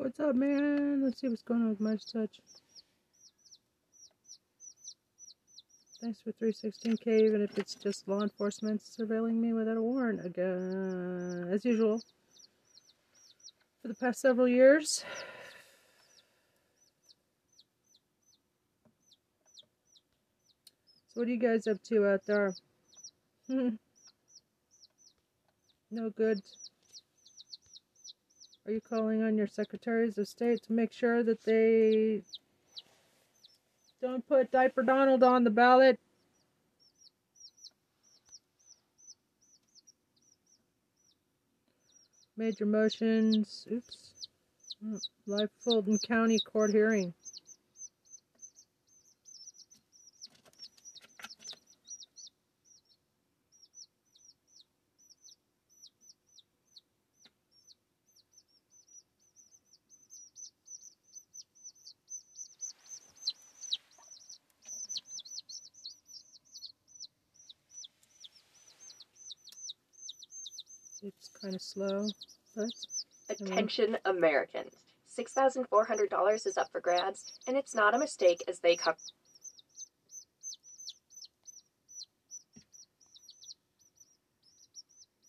What's up, man? Let's see what's going on with my touch. Thanks for 316k, even if it's just law enforcement surveilling me without a warrant again, as usual. For the past several years. So, what are you guys up to out there? no good. Are you calling on your secretaries of state to make sure that they don't put Diaper Donald on the ballot? Major motions. Oops. Mm, oh, live Fulton County Court hearing. It's kind of slow, but Attention Americans. $6,400 is up for grabs, and it's not a mistake as they cover.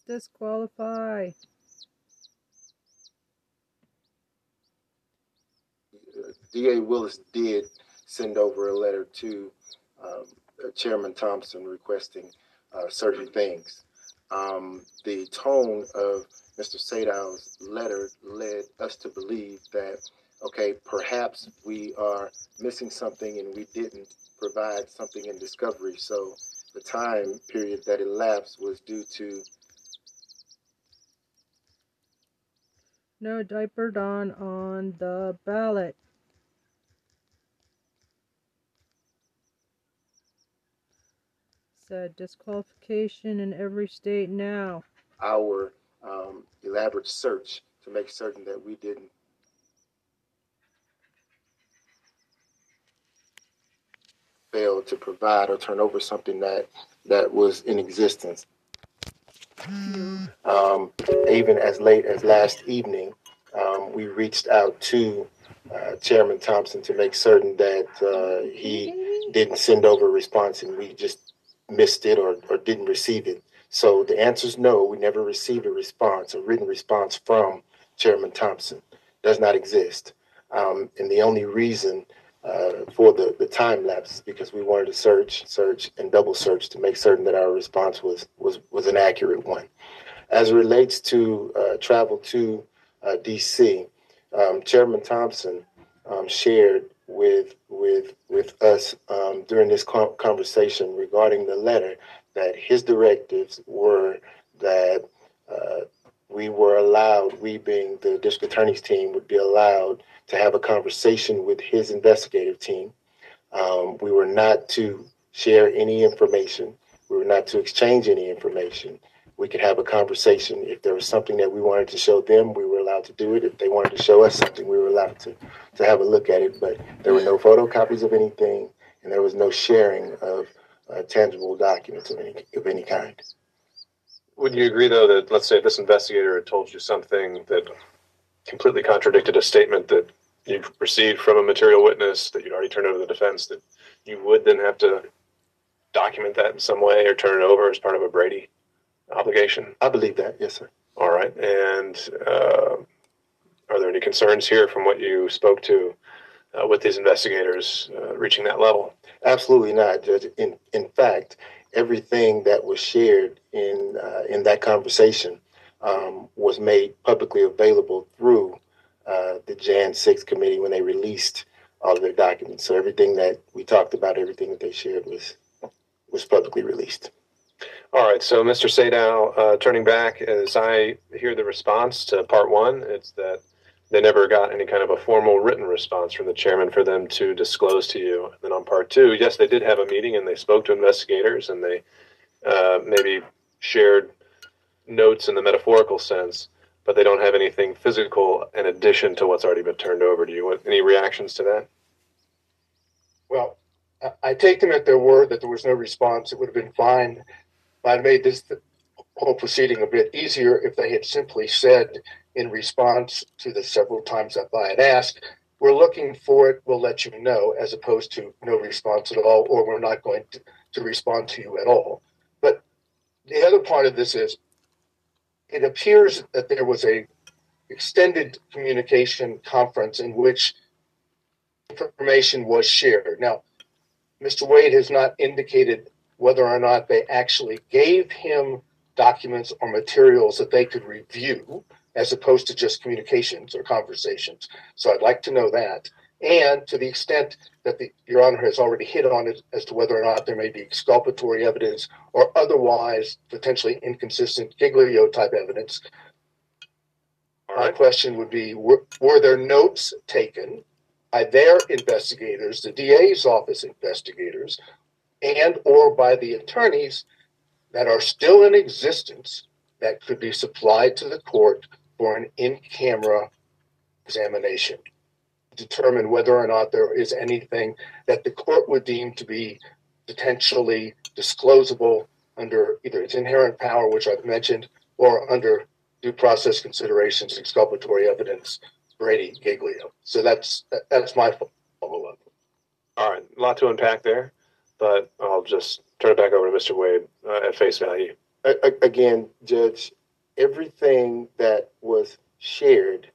disqualify. DA Willis did send over a letter to um, Chairman Thompson requesting uh, certain things. Um, the tone of Mr. Sadow's letter led us to believe that, okay, perhaps we are missing something and we didn't provide something in discovery. So the time period that elapsed was due to No diaper don on the ballot. Said disqualification in every state now. our um, elaborate search to make certain that we didn't fail to provide or turn over something that that was in existence. Um, even as late as last evening, um, we reached out to uh, Chairman Thompson to make certain that uh, he didn't send over a response and we just missed it or, or didn't receive it. So the answer is no. We never received a response, a written response from Chairman Thompson. Does not exist. Um, and the only reason uh, for the, the time lapse is because we wanted to search, search, and double search to make certain that our response was was was an accurate one. As it relates to uh, travel to uh, D.C., um, Chairman Thompson um, shared with with with us um, during this conversation regarding the letter that his directives were that uh, we were allowed, we being the district attorney's team, would be allowed to have a conversation with his investigative team. Um, we were not to share any information. We were not to exchange any information. We could have a conversation. If there was something that we wanted to show them, we were allowed to do it. If they wanted to show us something, we were allowed to, to have a look at it. But there were no photocopies of anything, and there was no sharing of uh, tangible documents of any of any kind. Would you agree, though, that let's say this investigator had told you something that completely contradicted a statement that you've received from a material witness that you'd already turned over to the defense, that you would then have to document that in some way or turn it over as part of a Brady obligation? I believe that, yes, sir. All right. And uh, are there any concerns here from what you spoke to uh, with these investigators uh, reaching that level? Absolutely not, Judge. In in fact, everything that was shared in uh, in that conversation um, was made publicly available through uh, the Jan Six committee when they released all of their documents. So everything that we talked about, everything that they shared was was publicly released. All right, so Mr. Sadow, uh, turning back, as I hear the response to part one, it's that they never got any kind of a formal written response from the chairman for them to disclose to you. And then on part two, yes, they did have a meeting and they spoke to investigators and they uh, maybe shared notes in the metaphorical sense, but they don't have anything physical in addition to what's already been turned over to you. What, any reactions to that? Well, I- I take them at their word that there was no response. It would have been fine I'd made this whole proceeding a bit easier if they had simply said in response to the several times that I had asked, we're looking for it, we'll let you know, as opposed to no response at all, or we're not going to, to respond to you at all. But the other part of this is it appears that there was a extended communication conference in which information was shared. Now, Mr. Wade has not indicated whether or not they actually gave him documents or materials that they could review as opposed to just communications or conversations. So I'd like to know that. And to the extent that the, Your Honor has already hit on it as to whether or not there may be exculpatory evidence or otherwise potentially inconsistent Giglio type evidence, my question would be were, were there notes taken by their investigators, the DA's office investigators, and or by the attorneys that are still in existence that could be supplied to the court for an in-camera examination to determine whether or not there is anything that the court would deem to be potentially disclosable under either its inherent power, which I've mentioned, or under due process considerations, exculpatory evidence, Brady, Giglio. So that's that's my follow up. All right. A lot to unpack there, but I'll just turn it back over to Mr. Wade uh, at face value. Again, Judge, everything that was shared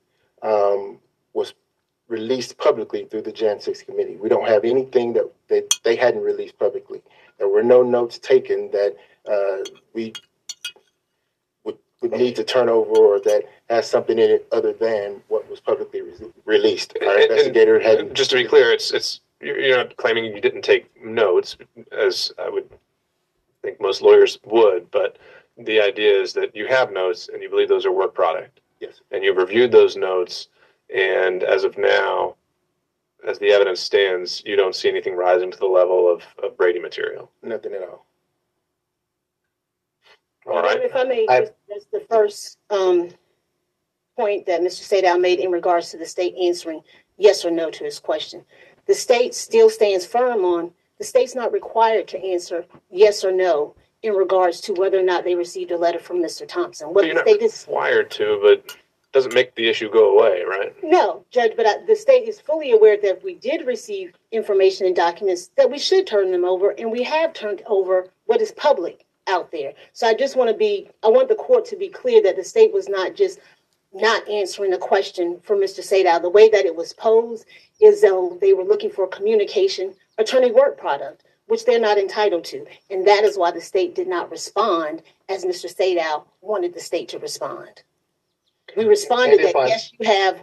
um, was released publicly through the Jan 6 committee. We don't have anything that, that they hadn't released publicly. There were no notes taken that uh, we would, would need to turn over or that has something in it other than what was publicly re- released. Our And- investigator hadn't. Just to be clear, it's it's you're you're not claiming you didn't take notes, as I would think most lawyers would, but the idea is that you have notes and you believe those are work product, Yes. and you've reviewed those notes, and as of now, as the evidence stands, you don't see anything rising to the level of, of Brady material. Nothing at all. All right. If I may, I- just, that's the first um, point that Mr. Sadow made in regards to the state answering yes or no to his question. The state still stands firm on the state's not required to answer yes or no in regards to whether or not they received a letter from Mr. Thompson. What You're the not state is required to, but doesn't make the issue go away, right? no, Judge, but I, the state is fully aware that if we did receive information and documents, that we should turn them over, and we have turned over what is public out there. So I just want to be, I want the court to be clear that the state was not just not answering the question for Mr. Sadow. The way that it was posed is though they were looking for a communication attorney work product, which they're not entitled to. And that is why the state did not respond as Mr. Sadow wanted the state to respond. We responded that I- yes, you have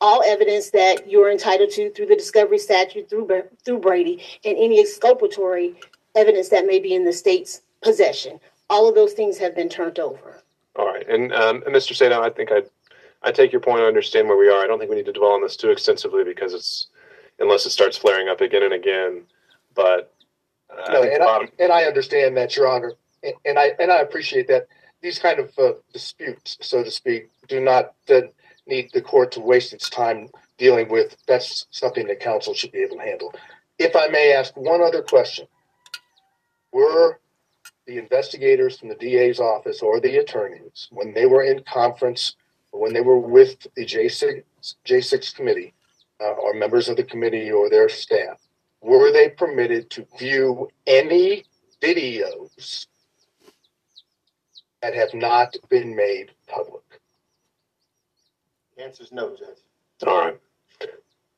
all evidence that you're entitled to through the discovery statute, through through Brady, and any exculpatory evidence that may be in the state's possession. All of those things have been turned over. All right, and, um, Mr. Sadow, I think I, I take your point. I understand where we are. I don't think we need to dwell on this too extensively because it's, unless it starts flaring up again and again. But uh, No, and I, and I understand that, Your Honor, and, and I and I appreciate that. These kind of uh, disputes, so to speak, do not uh, need the court to waste its time dealing with. That's something that counsel should be able to handle. If I may ask one other question, were the investigators from the DA's office or the attorneys, when they were in conference, when they were with the J6 J6 committee, uh, or members of the committee or their staff, were they permitted to view any videos that have not been made public? The answer is no, Judge. all right,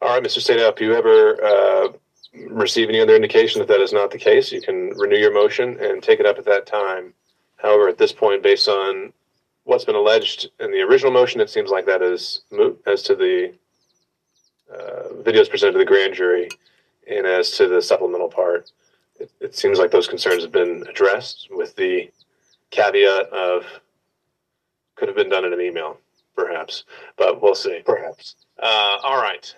all right, Mr. Sadow, if you ever uh, receive any other indication that that is not the case, you can renew your motion and take it up at that time. However, at this point, based on what's been alleged in the original motion, it seems like that is moot as to the uh, videos presented to the grand jury and as to the supplemental part. It, it seems like those concerns have been addressed with the caveat of could have been done in an email, perhaps, but we'll see. Perhaps. Uh, all right.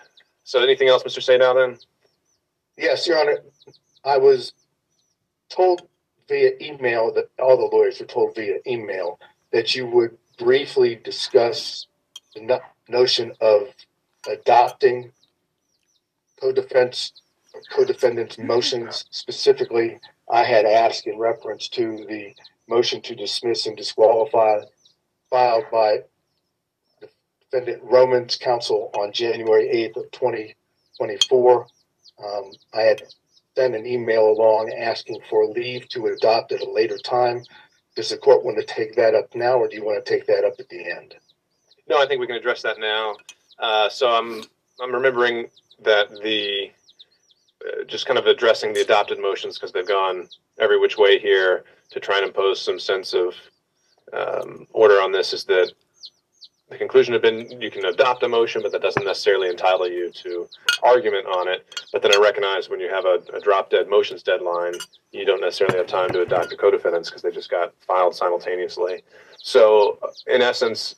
So, anything else, Mr. Sadow, then? Yes, Your Honor. I was told via email that all the lawyers were told via email that you would briefly discuss the no- notion of adopting co-defense co-defendants' motions. Specifically, I had asked in reference to the motion to dismiss and disqualify filed by defendant Roman's counsel on January 8th of 2024. Um, I had sent an email along asking for leave to adopt at a later time. Does the court want to take that up now, or do you want to take that up at the end? No, I think we can address that now. Uh, so I'm I'm remembering that the uh, just kind of addressing the adopted motions because they've gone every which way here to try and impose some sense of um, order on this is that the conclusion had been you can adopt a motion, but that doesn't necessarily entitle you to argument on it. But then I recognize when you have a, a drop dead motions deadline, you don't necessarily have time to adopt the co-defendants because they just got filed simultaneously. So, in essence,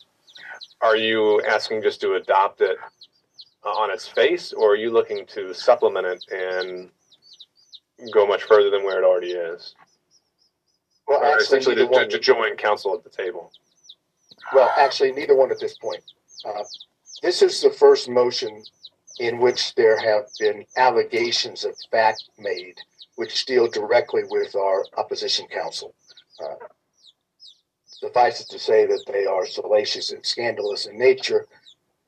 are you asking just to adopt it uh, on its face, or are you looking to supplement it and go much further than where it already is? Well, essentially to, to, to join counsel at the table. Well, actually, neither one at this point. Uh, this is the first motion in which there have been allegations of fact made, which deal directly with our opposition counsel. Uh, suffice it to say that they are salacious and scandalous in nature,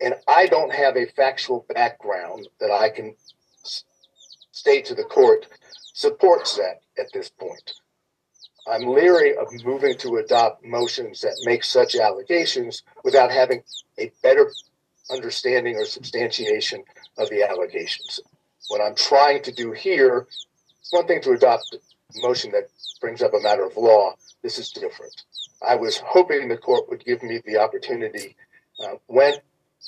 and I don't have a factual background that I can s- state to the court supports that at this point. I'm leery of moving to adopt motions that make such allegations without having a better understanding or substantiation of the allegations. What I'm trying to do here, it's one thing to adopt a motion that brings up a matter of law. This is different. I was hoping the court would give me the opportunity uh, when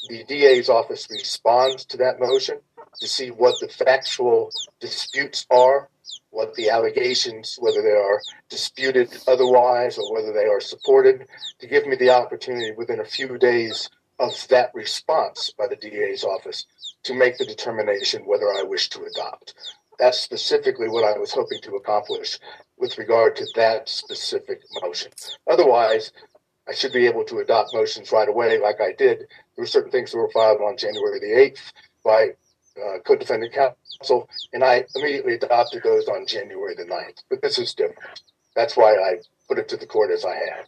the DA's office responds to that motion to see what the factual disputes are, what the allegations, whether they are disputed otherwise or whether they are supported, to give me the opportunity within a few days of that response by the DA's office to make the determination whether I wish to adopt. That's specifically what I was hoping to accomplish with regard to that specific motion. Otherwise, I should be able to adopt motions right away, like I did. There were certain things that were filed on January the 8th by uh, co-defendant counsel, and I immediately adopted those on January the 9th. But this is different. That's why I put it to the court as I have.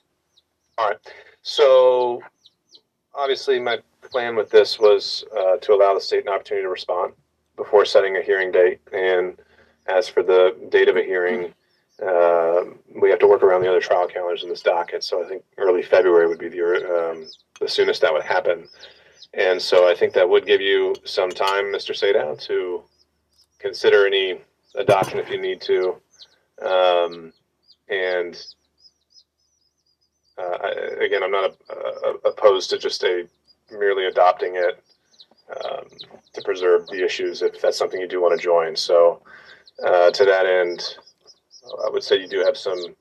All right. So, obviously, my plan with this was uh, to allow the state an opportunity to respond before setting a hearing date. And as for the date of a hearing, uh, we have to work around the other trial calendars in this docket. So, I think early February would be the um, the soonest that would happen. And so, I think that would give you some time, Mr. Sadow, to consider any adoption if you need to. Um, and uh, I- again, I'm not uh, opposed to just a merely adopting it um, to preserve the issues if that's something you do want to join. So, uh, to that end, I would say you do have some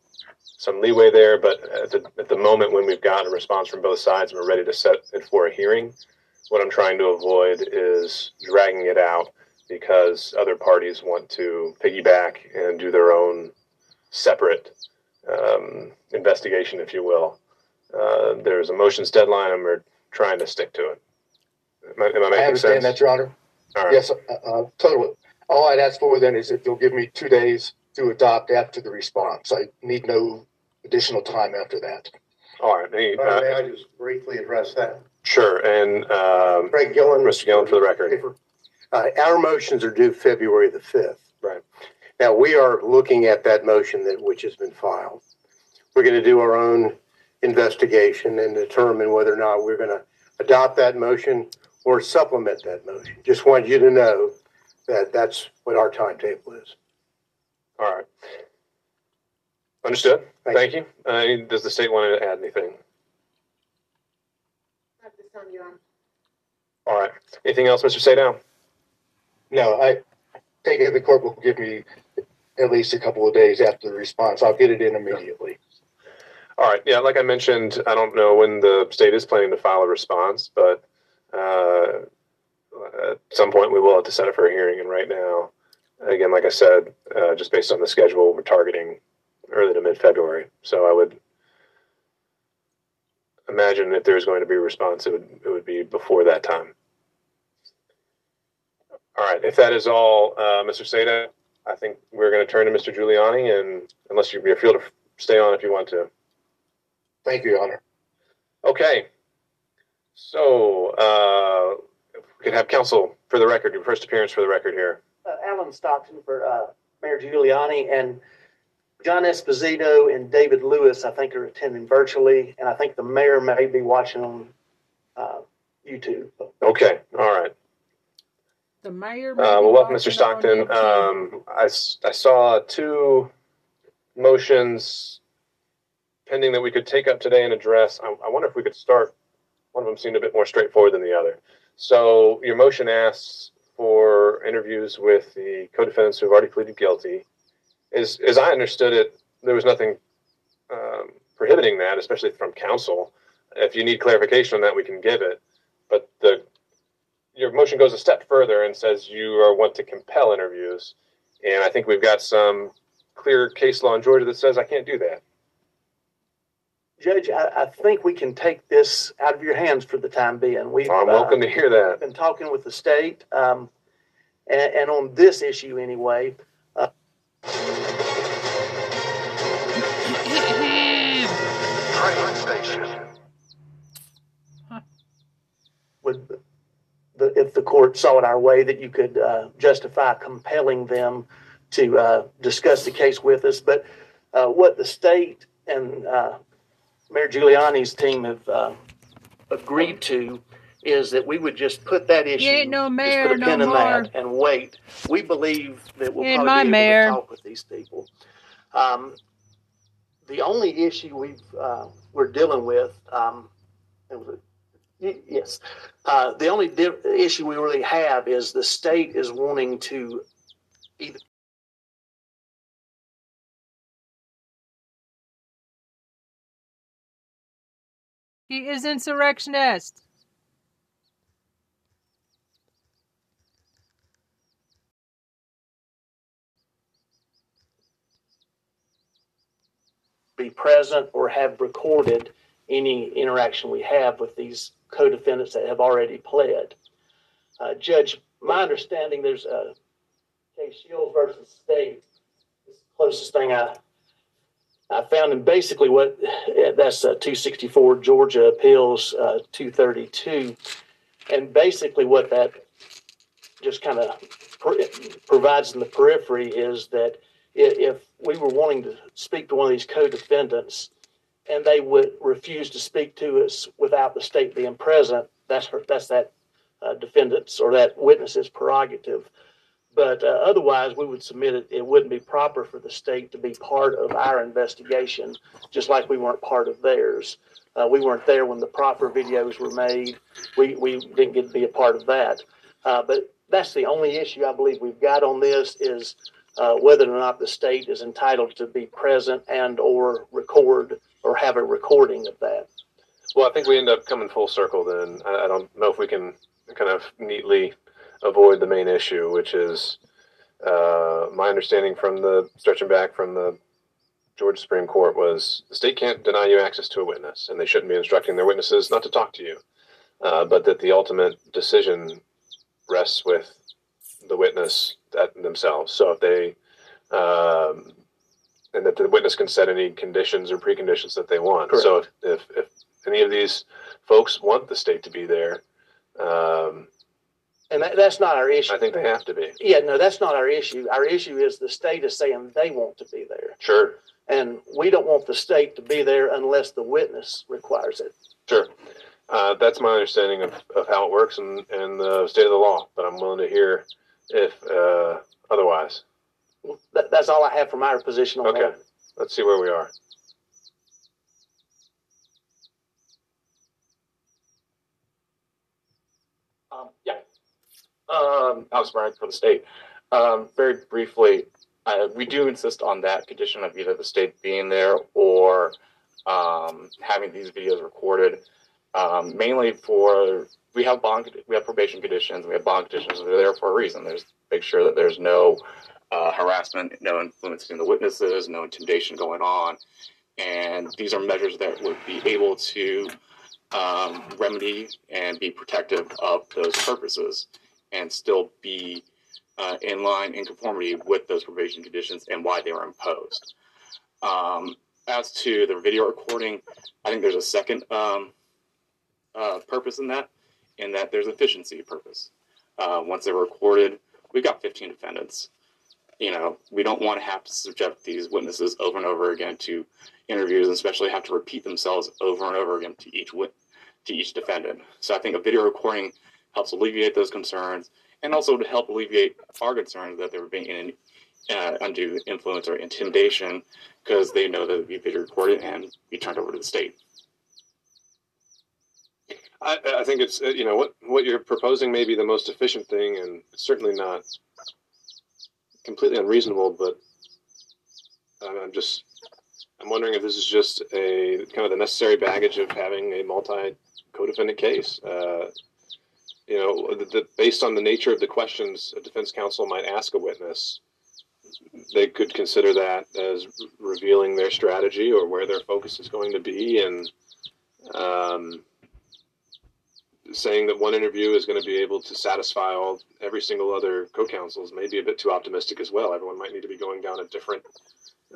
some leeway there. But at the, at the moment when we've gotten a response from both sides and we're ready to set it for a hearing, what I'm trying to avoid is dragging it out because other parties want to piggyback and do their own separate um, investigation, if you will. Uh, there's a motions deadline, and we're trying to stick to it. Am I, am I I understand sense? that, Your Honor. All right. Yes, uh, uh, totally. All I'd ask for then is if you'll give me two days to adopt after the response. I need no additional time after that. All right. Hey, Uh, uh, May I just briefly address that? Sure. And um, Craig Gillen. Mr. Gillen, for the record. Uh, Our motions are due February the 5th. Right. Now, we are looking at that motion that, which has been filed. We're going to do our own investigation and determine whether or not we're going to adopt that motion or supplement that motion. Just want you to know that that's what our timetable is. all right. Understood. Thank Thank you. Uh, does the state want to add anything? Not this time, Your Honor. All right. Anything else, Mr. Sadow? No, I take it the court will give me at least a couple of days after the response. I'll get it in immediately. All right. Yeah, like I mentioned, I don't know when the state is planning to file a response, but uh, at some point we will have to set it for a hearing. And right now, again, like I said, uh, just based on the schedule, we're targeting early to mid February. So I would imagine if there's going to be a response, it would, it would be before that time. All right. if that is all, uh, Mr. Sadow, I think we're going to turn to Mr. Giuliani, and unless you, you're free to stay on if you want to. Thank you, Your Honor. Okay. So, uh, if we could have counsel for the record, your first appearance for the record here. uh, Alan Stockton for uh, Mayor Giuliani and John Esposito and David Lewis, I think, are attending virtually, and I think the mayor may be watching on uh, YouTube. Okay. All right. The mayor. Uh, may be well, welcome, Mr. Stockton. YouTube. Um, I, s- I saw two motions pending that we could take up today and address. I, I wonder if we could start. One of them seemed a bit more straightforward than the other. So your motion asks for interviews with the co-defendants who have already pleaded guilty. As, as I understood it, there was nothing um, prohibiting that, especially from counsel. If you need clarification on that, we can give it. But the your motion goes a step further and says you are want to compel interviews, and I think we've got some clear case law in Georgia that says I can't do that. Judge, I, I think we can take this out of your hands for the time being. We've I'm uh, welcome to hear that. I've been talking with the state, um, and, and on this issue anyway, Would the, if the court saw it our way that you could uh, justify compelling them to uh, discuss the case with us. But uh, what the state and uh, Mayor Giuliani's team have uh, agreed to is that we would just put that issue, ain't no just put a no in more. that, and wait. We believe that we'll ain't probably be able mayor. to talk with these people. Um, the only issue we've uh, we're dealing with, um, it was a- y- yes, uh, the only di- issue we really have is the state is wanting to either He is insurrectionist. Be present or have recorded any interaction we have with these co-defendants that have already pled. Uh, Judge, my understanding there's a case Shields versus State. It's the closest thing I I found, and basically what that's uh, 264 Georgia Appeals uh, 232, and basically what that just kind of provides in the periphery is that if we were wanting to speak to one of these co-defendants and they would refuse to speak to us without the state being present, that's her, that's that uh, defendant's or that witness's prerogative. But uh, otherwise, we would submit it. It wouldn't be proper for the state to be part of our investigation, just like we weren't part of theirs. Uh, we weren't there when the proper videos were made. We we didn't get to be a part of that. Uh, but that's the only issue I believe we've got on this is uh, whether or not the state is entitled to be present and or record or have a recording of that. Well, I think we end up coming full circle then. I, don't know if we can kind of neatly avoid the main issue, which is uh, my understanding from the stretching back from the Georgia Supreme Court was the state can't deny you access to a witness, and they shouldn't be instructing their witnesses not to talk to you, uh, but that the ultimate decision rests with the witness that themselves. So if they um, and that the witness can set any conditions or preconditions that they want. Correct. So if, if, if any of these folks want the state to be there, um, And that, that's not our issue. I think they have to be. Yeah, no, that's not our issue. Our issue is the state is saying they want to be there. Sure, And we don't want the state to be there unless the witness requires it. sure. Uh, that's my understanding of, of how it works and, and the state of the law, but I'm willing to hear if uh, otherwise. That, that's all I have from our position on Okay. that. Let's see where we are. Um, yeah. Um, Alex Bryan for the state. Um, very briefly, uh, we do insist on that condition of either the state being there or um, having these videos recorded. Um, mainly for we have bond, we have probation conditions, we have bond conditions. They're there for a reason. There's make sure that there's no uh, harassment, no influencing the witnesses, no intimidation going on, and these are measures that would be able to um, remedy and be protective of those purposes and still be uh, in line in conformity with those probation conditions and why they were imposed. Um, as to the video recording, I think there's a second um, uh, purpose in that, in that there's efficiency purpose. Uh, once they're recorded, we've got 15 defendants. You know, we don't want to have to subject these witnesses over and over again to interviews, and especially have to repeat themselves over and over again to each wit- to each defendant. So I think a video recording helps alleviate those concerns, and also to help alleviate our concerns that they were being in uh, undue influence or intimidation because they know that it would be video recorded and be turned over to the state. I, I think it's uh, you know what what you're proposing may be the most efficient thing, and certainly not completely unreasonable. But I'm I'm just I'm wondering if this is just a kind of the necessary baggage of having a multi co-defendant case. Uh, you know, the, the, based on the nature of the questions a defense counsel might ask a witness, they could consider that as revealing their strategy or where their focus is going to be, and um, saying that one interview is going to be able to satisfy all every single other co-counsels may be a bit too optimistic as well. Everyone might need to be going down a different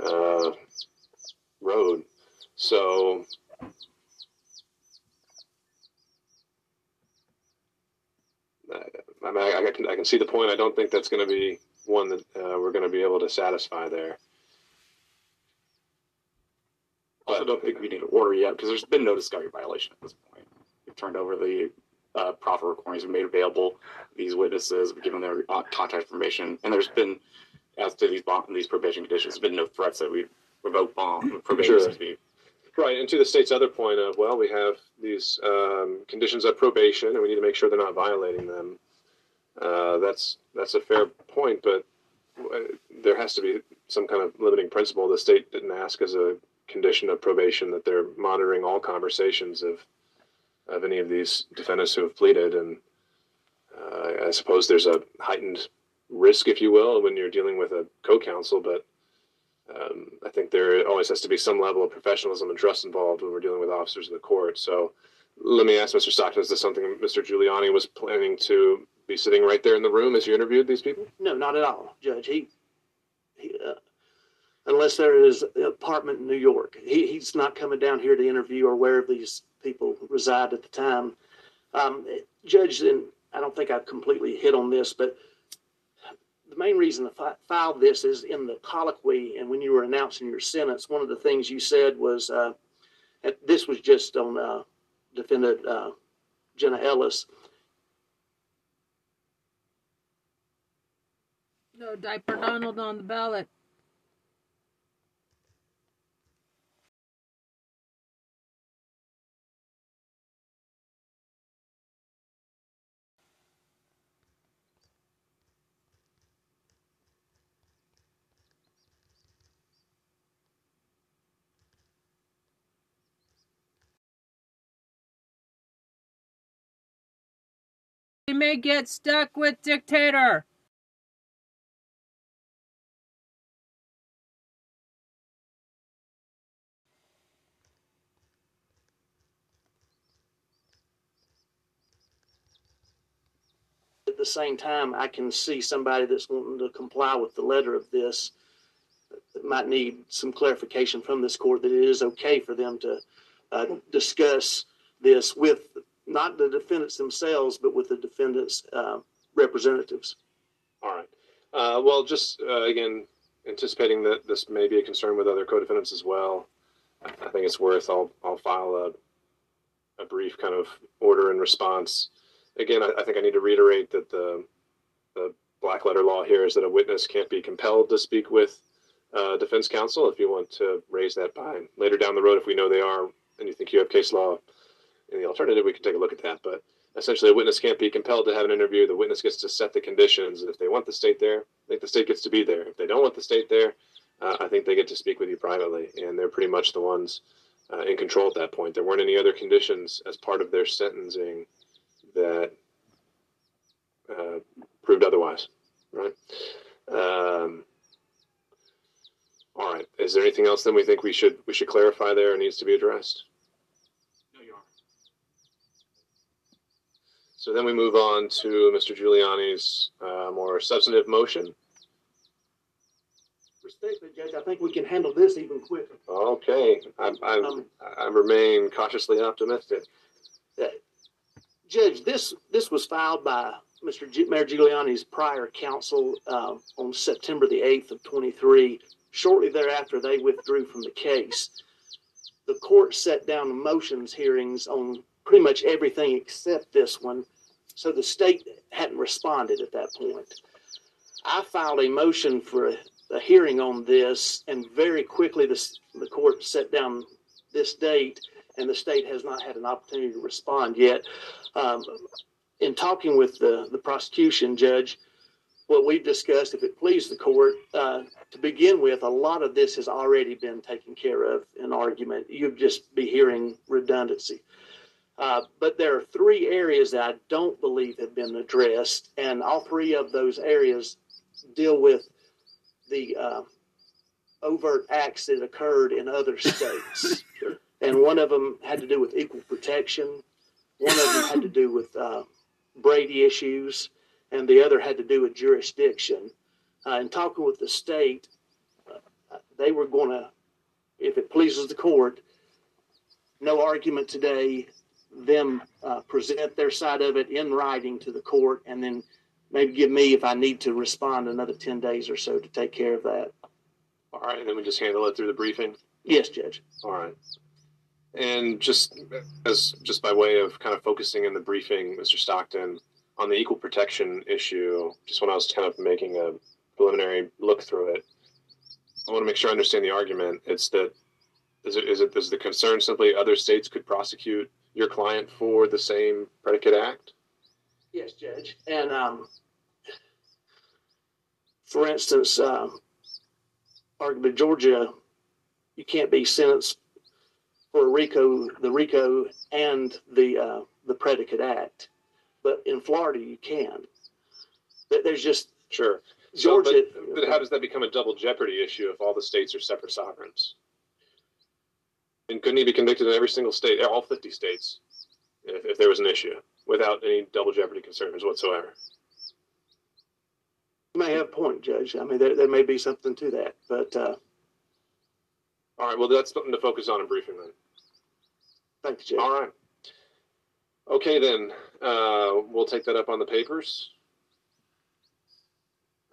uh, road. So. I, mean, I, I, can, I can see the point. I don't think that's going to be one that uh, we're going to be able to satisfy there. I also don't think we need to order yet because there's been no discovery violation at this point. Turned over the uh, proper recordings, we've made available these witnesses, we've given their uh, contact information, and there's been, as to these bond, these probation conditions, there's been no threats that we revoke bond probation. Sure. Right, and to the state's other point of well, we have these um, conditions of probation, and we need to make sure they're not violating them. Uh, that's that's a fair point, but uh, there has to be some kind of limiting principle. The state didn't ask as a condition of probation that they're monitoring all conversations of of any of these defendants who have pleaded, and uh, I suppose there's a heightened risk, if you will, when you're dealing with a co-counsel. But um, I think there always has to be some level of professionalism and trust involved when we're dealing with officers of the court. So let me ask Mr. Stockton: Is this something Mr. Giuliani was planning to be sitting right there in the room as you interviewed these people? No, not at all, Judge. He, he uh, unless there is an apartment in New York, he, he's not coming down here to interview or wherever these people reside at the time. Um, Judge, and I don't think I've completely hit on this, but the main reason I fi- filed this is in the colloquy and when you were announcing your sentence, one of the things you said was, uh, this was just on uh, defendant uh, Jenna Ellis. No diaper Donald on the ballot. May get stuck with dictator. At the same time, I can see somebody that's wanting to comply with the letter of this that might need some clarification from this court that it is okay for them to uh, discuss this with not the defendants themselves, but with the defendants' uh, representatives. All right. Uh, well, just uh, again, anticipating that this may be a concern with other co-defendants as well, I think it's worth. I'll I'll file a a brief kind of order and response. Again, I, I think I need to reiterate that the the black letter law here is that a witness can't be compelled to speak with uh, defense counsel. If you want to raise that by later down the road, if we know they are, and you think you have case law in the alternative, we can take a look at that. But essentially, a witness can't be compelled to have an interview. The witness gets to set the conditions. If they want the state there, I think the state gets to be there. If they don't want the state there, uh, I think they get to speak with you privately, and they're pretty much the ones uh, in control at that point. There weren't any other conditions as part of their sentencing that uh, proved otherwise, right? Um, all right. Is there anything else then we think we should we should clarify there or needs to be addressed? So then we move on to Mr. Giuliani's uh, more substantive motion. Respectfully, Judge, I think we can handle this even quicker. Okay, I, I, Um, I remain cautiously optimistic. Judge, this, this was filed by Mr. Gi- Mayor Giuliani's prior counsel uh, on September the 8th of 23. Shortly thereafter, they withdrew from the case. The court set down the motions hearings on pretty much everything except this one, so the state hadn't responded at that point. I filed a motion for a, a hearing on this, and very quickly the, the court set down this date, and the state has not had an opportunity to respond yet. Um, in talking with the, the prosecution judge, what we've discussed, if it pleases the court, uh, to begin with, a lot of this has already been taken care of in argument. You'd just be hearing redundancy. Uh, but there are three areas that I don't believe have been addressed, and all three of those areas deal with the uh, overt acts that occurred in other states. and one of them had to do with equal protection, one of them had to do with uh, Brady issues, and the other had to do with jurisdiction. Uh, in talking with the state, uh, they were going to, if it pleases the court, no argument today, them uh, present their side of it in writing to the court, and then maybe give me, if I need to respond, another 10 days or so to take care of that. All right, and then we just handle it through the briefing. Yes, Judge. All right. And just as just by way of kind of focusing in the briefing, Mr. Stockton, on the equal protection issue, just when I was kind of making a preliminary look through it, I want to make sure I understand the argument. It's that is it is it is the concern simply other states could prosecute your client for the same predicate act? Yes, Judge. And um, for instance, um, arguably Georgia, you can't be sentenced for RICO, the RICO, and the uh, the predicate act, but in Florida you can. There's just Sure. So, Georgia. but, but how does that become a double jeopardy issue if all the states are separate sovereigns? And couldn't he be convicted in every single state, all 50 states, if, if there was an issue, without any double jeopardy concerns whatsoever? You may have a point, Judge. I mean, there, there may be something to that, but uh, All right, well, that's something to focus on in briefing then. thank you, Judge. All right. Okay, then, uh, we'll take that up on the papers.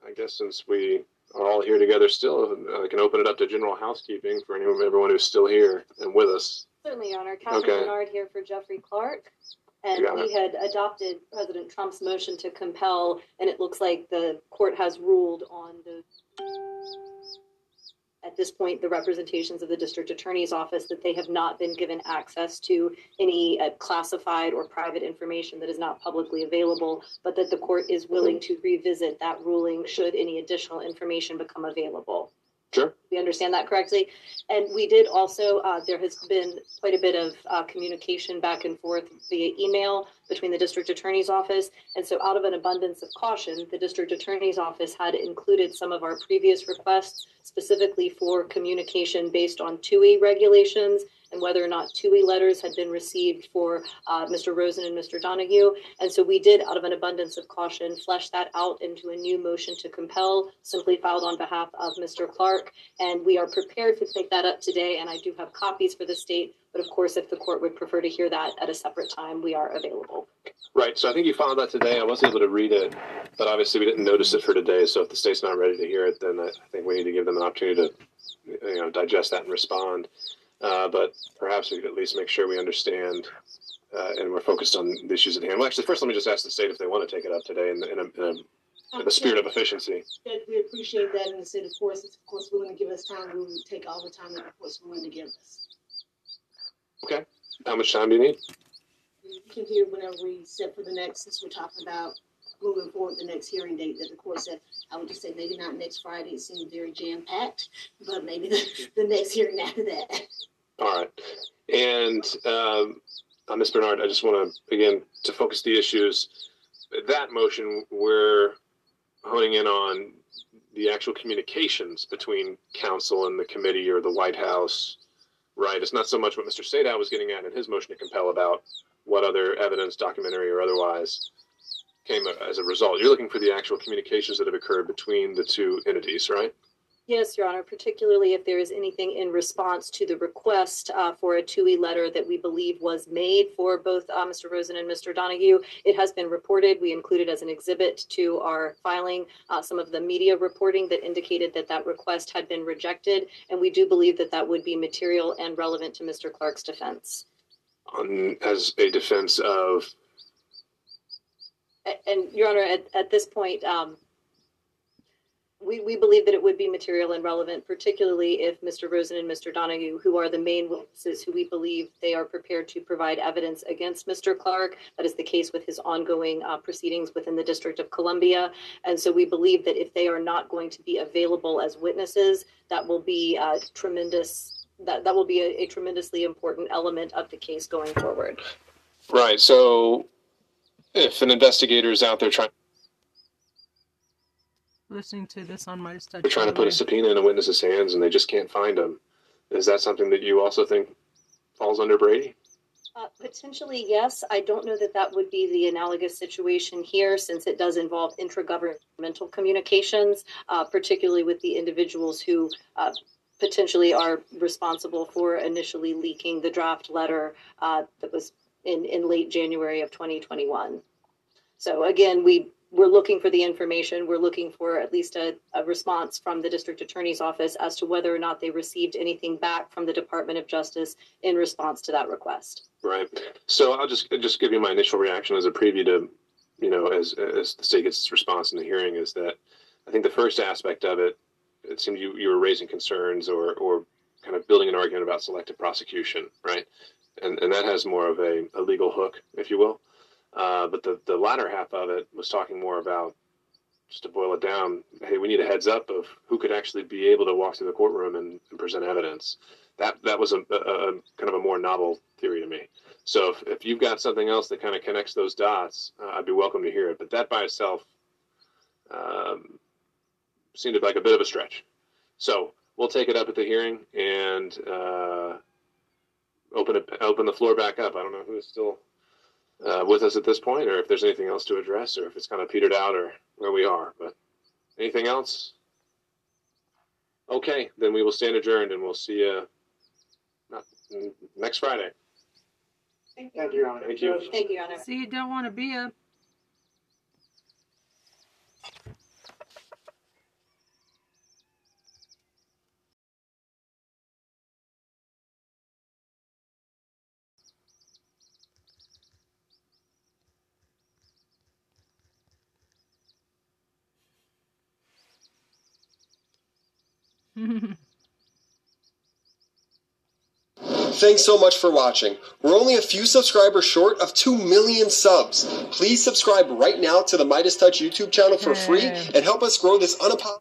I guess since we are all here together still, uh, I can open it up to general housekeeping for anyone, everyone who's still here and with us. Certainly, Your Honor. Catherine Okay. Bernard here for Jeffrey Clark. And we had adopted President Trump's motion to compel, and it looks like the court has ruled on the, at this point, the representations of the district attorney's office that they have not been given access to any uh, classified or private information that is not publicly available, but that the court is willing to revisit that ruling should any additional information become available. Sure. We understand that correctly. And we did also, uh, there has been quite a bit of uh, communication back and forth via email between the district attorney's office. And so, out of an abundance of caution, the district attorney's office had included some of our previous requests specifically for communication based on Touhy regulations and whether or not Touhy letters had been received for uh, Mr. Rosen and Mr. Donoghue. And so we did, out of an abundance of caution, flesh that out into a new motion to compel, simply filed on behalf of Mr. Clark. And we are prepared to take that up today. And I do have copies for the state. But of course, if the court would prefer to hear that at a separate time, we are available. Right. So I think you filed that today. I wasn't able to read it, but obviously we didn't notice it for today. So if the state's not ready to hear it, then I I think we need to give them an opportunity to, you know, digest that and respond. Uh, but perhaps we could at least make sure we understand uh, and we're focused on the issues at hand. Well, actually, first let me just ask the state if they want to take it up today in, in, a, in, a, in the spirit of efficiency. We appreciate that, and the state, of course, is of course willing to give us time. We will take all the time that the court's willing to give us. Okay. How much time do you need? You can hear whenever we set for the next, since we're talking about moving forward, the next hearing date that the court said. I would just say maybe not next Friday. It seemed very jam packed, but maybe the, the next hearing after that. All right. And um, uh, Ms. Bernard, I just want to, again, to focus the issues. That motion, we're honing in on the actual communications between council and the committee or the White House, right? It's not so much what Mr. Sadow was getting at in his motion to compel about what other evidence, documentary or otherwise, came as a result. You're looking for the actual communications that have occurred between the two entities, right? Yes, Your Honor, particularly if there is anything in response to the request uh, for a Touhy letter that we believe was made for both uh, Mr. Rosen and Mr. Donoghue. It has been reported. We included as an exhibit to our filing uh, some of the media reporting that indicated that that request had been rejected, and we do believe that that would be material and relevant to Mr. Clark's defense. On, as a defense of. And, Your Honor, at, at this point, um, we, we believe that it would be material and relevant, particularly if Mr. Rosen and Mr. Donoghue, who are the main witnesses who we believe they are prepared to provide evidence against Mr. Clark. That is the case with his ongoing uh, proceedings within the District of Columbia. And so we believe that if they are not going to be available as witnesses, that will be a tremendous that, that will be a, a tremendously important element of the case going forward. Right. So if an investigator is out there trying listening to this on my study. They're trying to put a subpoena in a witness's hands and they just can't find them. Is that something that you also think falls under Brady? Uh, potentially, yes. I don't know that that would be the analogous situation here, since it does involve intragovernmental communications, uh, particularly with the individuals who uh, potentially are responsible for initially leaking the draft letter uh, that was in, in late January of 2021. So again, we we're looking for the information. We're looking for at least a, a, response from the district attorney's office as to whether or not they received anything back from the Department of Justice in response to that request. Right. So I'll just just give you my initial reaction as a preview to, you know, as as the state gets its response in the hearing is that I think the first aspect of it, it seemed you you were raising concerns or or kind of building an argument about selective prosecution, right? And and that has more of a, a legal hook, if you will. Uh, but the, the latter half of it was talking more about, just to boil it down, hey, we need a heads up of who could actually be able to walk through the courtroom and, and present evidence. That that was a, a, a, kind of a more novel theory to me. So if, if you've got something else that kind of connects those dots, uh, I'd be welcome to hear it. But that by itself um, seemed like a bit of a stretch. So we'll take it up at the hearing and uh, open it, open the floor back up. I don't know who's still uh, with us at this point, or if there's anything else to address, or if it's kind of petered out, or where we are. But anything else? Okay, then we will stand adjourned, and we'll see you not, next Friday. Thank you, Your Honor. Thank you. Thank you, Your Honor. See, you don't want to be a Thanks so much for watching. We're only a few subscribers short of 2 million subs. Please subscribe right now to the Midas Touch YouTube channel for free and help us grow this unapologetic.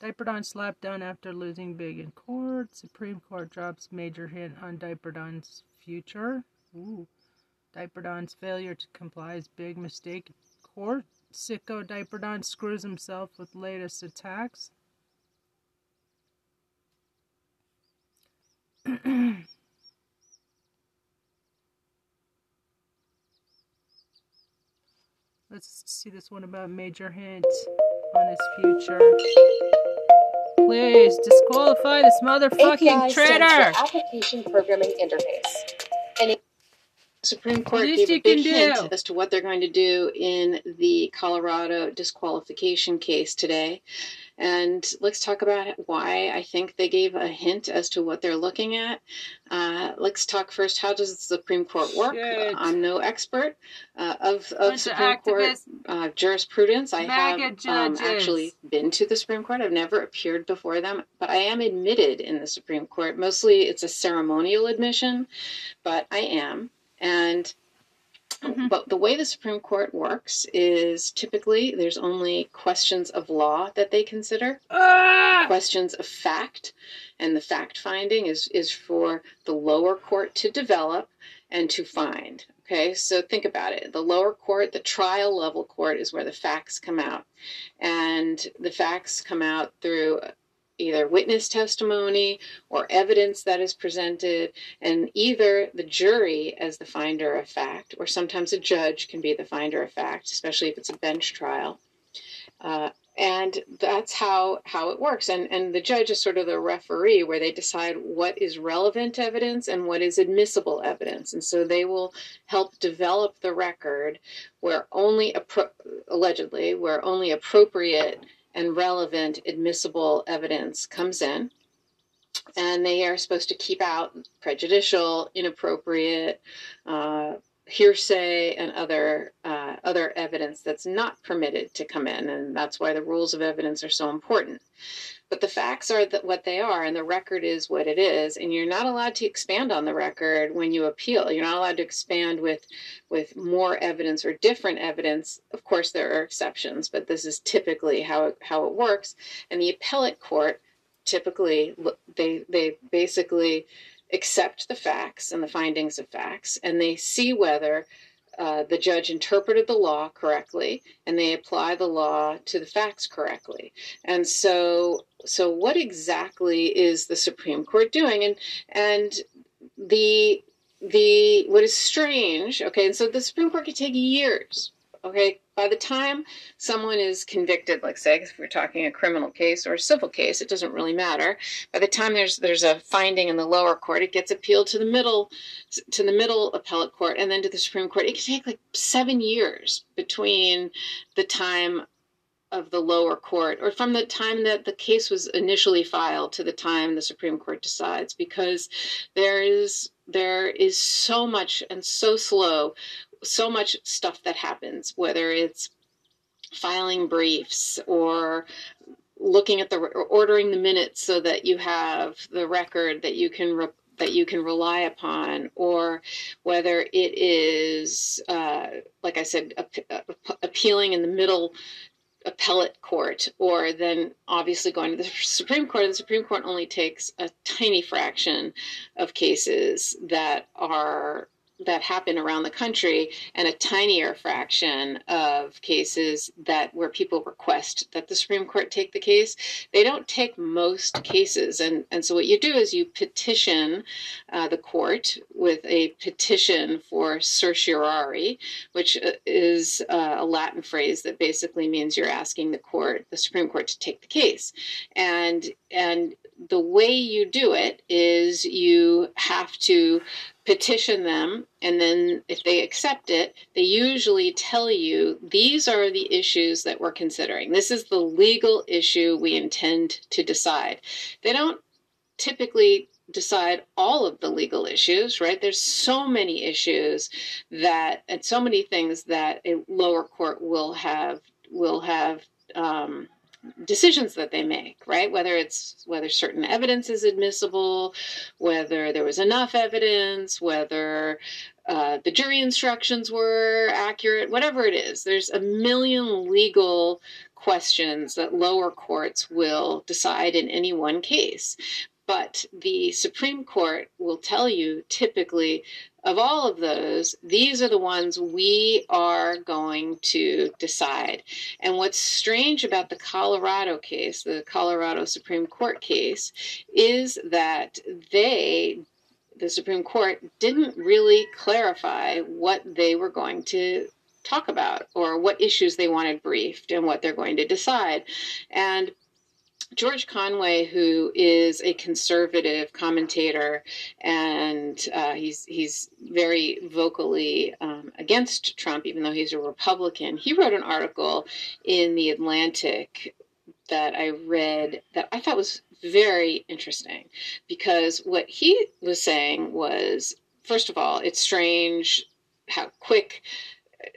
Diaperdon slapped down after losing big in court. Supreme Court drops major hint on Diaperdon's future. Ooh. Diaperdon's failure to comply is big mistake. Court. Sicko Diaperdon screws himself with latest attacks. Let's see this one about Major Hint on his future. Please disqualify this motherfucking API traitor. Application Programming Interface. Supreme Court Least gave a big hint do. as to what they're going to do in the Colorado disqualification case today. And let's talk about why I think they gave a hint as to what they're looking at. Uh, let's talk first how does the Supreme Court work? Shit. I'm no expert uh, of, of Supreme Court uh, jurisprudence. I have um, actually been to the Supreme Court. I've never appeared before them, but I am admitted in the Supreme Court. Mostly it's a ceremonial admission, but I am. And Mm-hmm. but the way the Supreme Court works is typically there's only questions of law that they consider, Ah! questions of fact, and the fact finding is is for the lower court to develop and to find. Okay, so think about it. The lower court, the trial level court, is where the facts come out, and the facts come out through either witness testimony or evidence that is presented, and either the jury as the finder of fact, or sometimes a judge can be the finder of fact, especially if it's a bench trial. Uh, and that's how how it works and and the judge is sort of the referee where they decide what is relevant evidence and what is admissible evidence and so they will help develop the record where only appro- allegedly where only appropriate and relevant admissible evidence comes in and they are supposed to keep out prejudicial inappropriate uh, hearsay and other uh, other evidence that's not permitted to come in, and that's why the rules of evidence are so important. But the facts are that what they are, and the record is what it is, and you're not allowed to expand on the record when you appeal. You're not allowed to expand with with more evidence or different evidence. Of course, there are exceptions, but this is typically how it, how it works. And the appellate court typically they they basically accept the facts and the findings of facts, and they see whether uh, the judge interpreted the law correctly and they apply the law to the facts correctly. And so, so what exactly is the Supreme Court doing? And and the the what is strange, okay, and so the Supreme Court could take years Okay, by the time someone is convicted, like say if we're talking a criminal case or a civil case, it doesn't really matter. By the time there's there's a finding in the lower court, it gets appealed to the middle to the middle appellate court and then to the Supreme Court. It can take like seven years between the time of the lower court or from the time that the case was initially filed to the time the Supreme Court decides because there is there is so much and so slow so much stuff that happens, whether it's filing briefs or looking at the or ordering the minutes so that you have the record that you can re, that you can rely upon, or whether it is, uh, like I said, appealing in the middle appellate court, or then obviously going to the Supreme Court. And The Supreme Court only takes a tiny fraction of cases that are that happen around the country and a tinier fraction of cases that where people request that the Supreme Court take the case. They don't take most cases. And, and so what you do is you petition uh, the court with a petition for certiorari, which uh, is uh, a Latin phrase that basically means you're asking the court, the Supreme Court, to take the case. And and the way you do it is you have to petition them and then if they accept it they usually tell you these are the issues that we're considering. This is the legal issue we intend to decide. They don't typically decide all of the legal issues right? There's so many issues that and so many things that a lower court will have will have um, decisions that they make, right? Whether it's whether certain evidence is admissible, whether there was enough evidence, whether uh, the jury instructions were accurate, whatever it is. There's a million legal questions that lower courts will decide in any one case. But the Supreme Court will tell you typically of all of those, these are the ones we are going to decide. And what's strange about the Colorado case, the Colorado Supreme Court case, is that they the Supreme Court didn't really clarify what they were going to talk about or what issues they wanted briefed and what they're going to decide. And George Conway, who is a conservative commentator, and uh, he's he's very vocally um, against Trump, even though he's a Republican. He wrote an article in the Atlantic that I read that I thought was very interesting because what he was saying was, first of all, it's strange how quick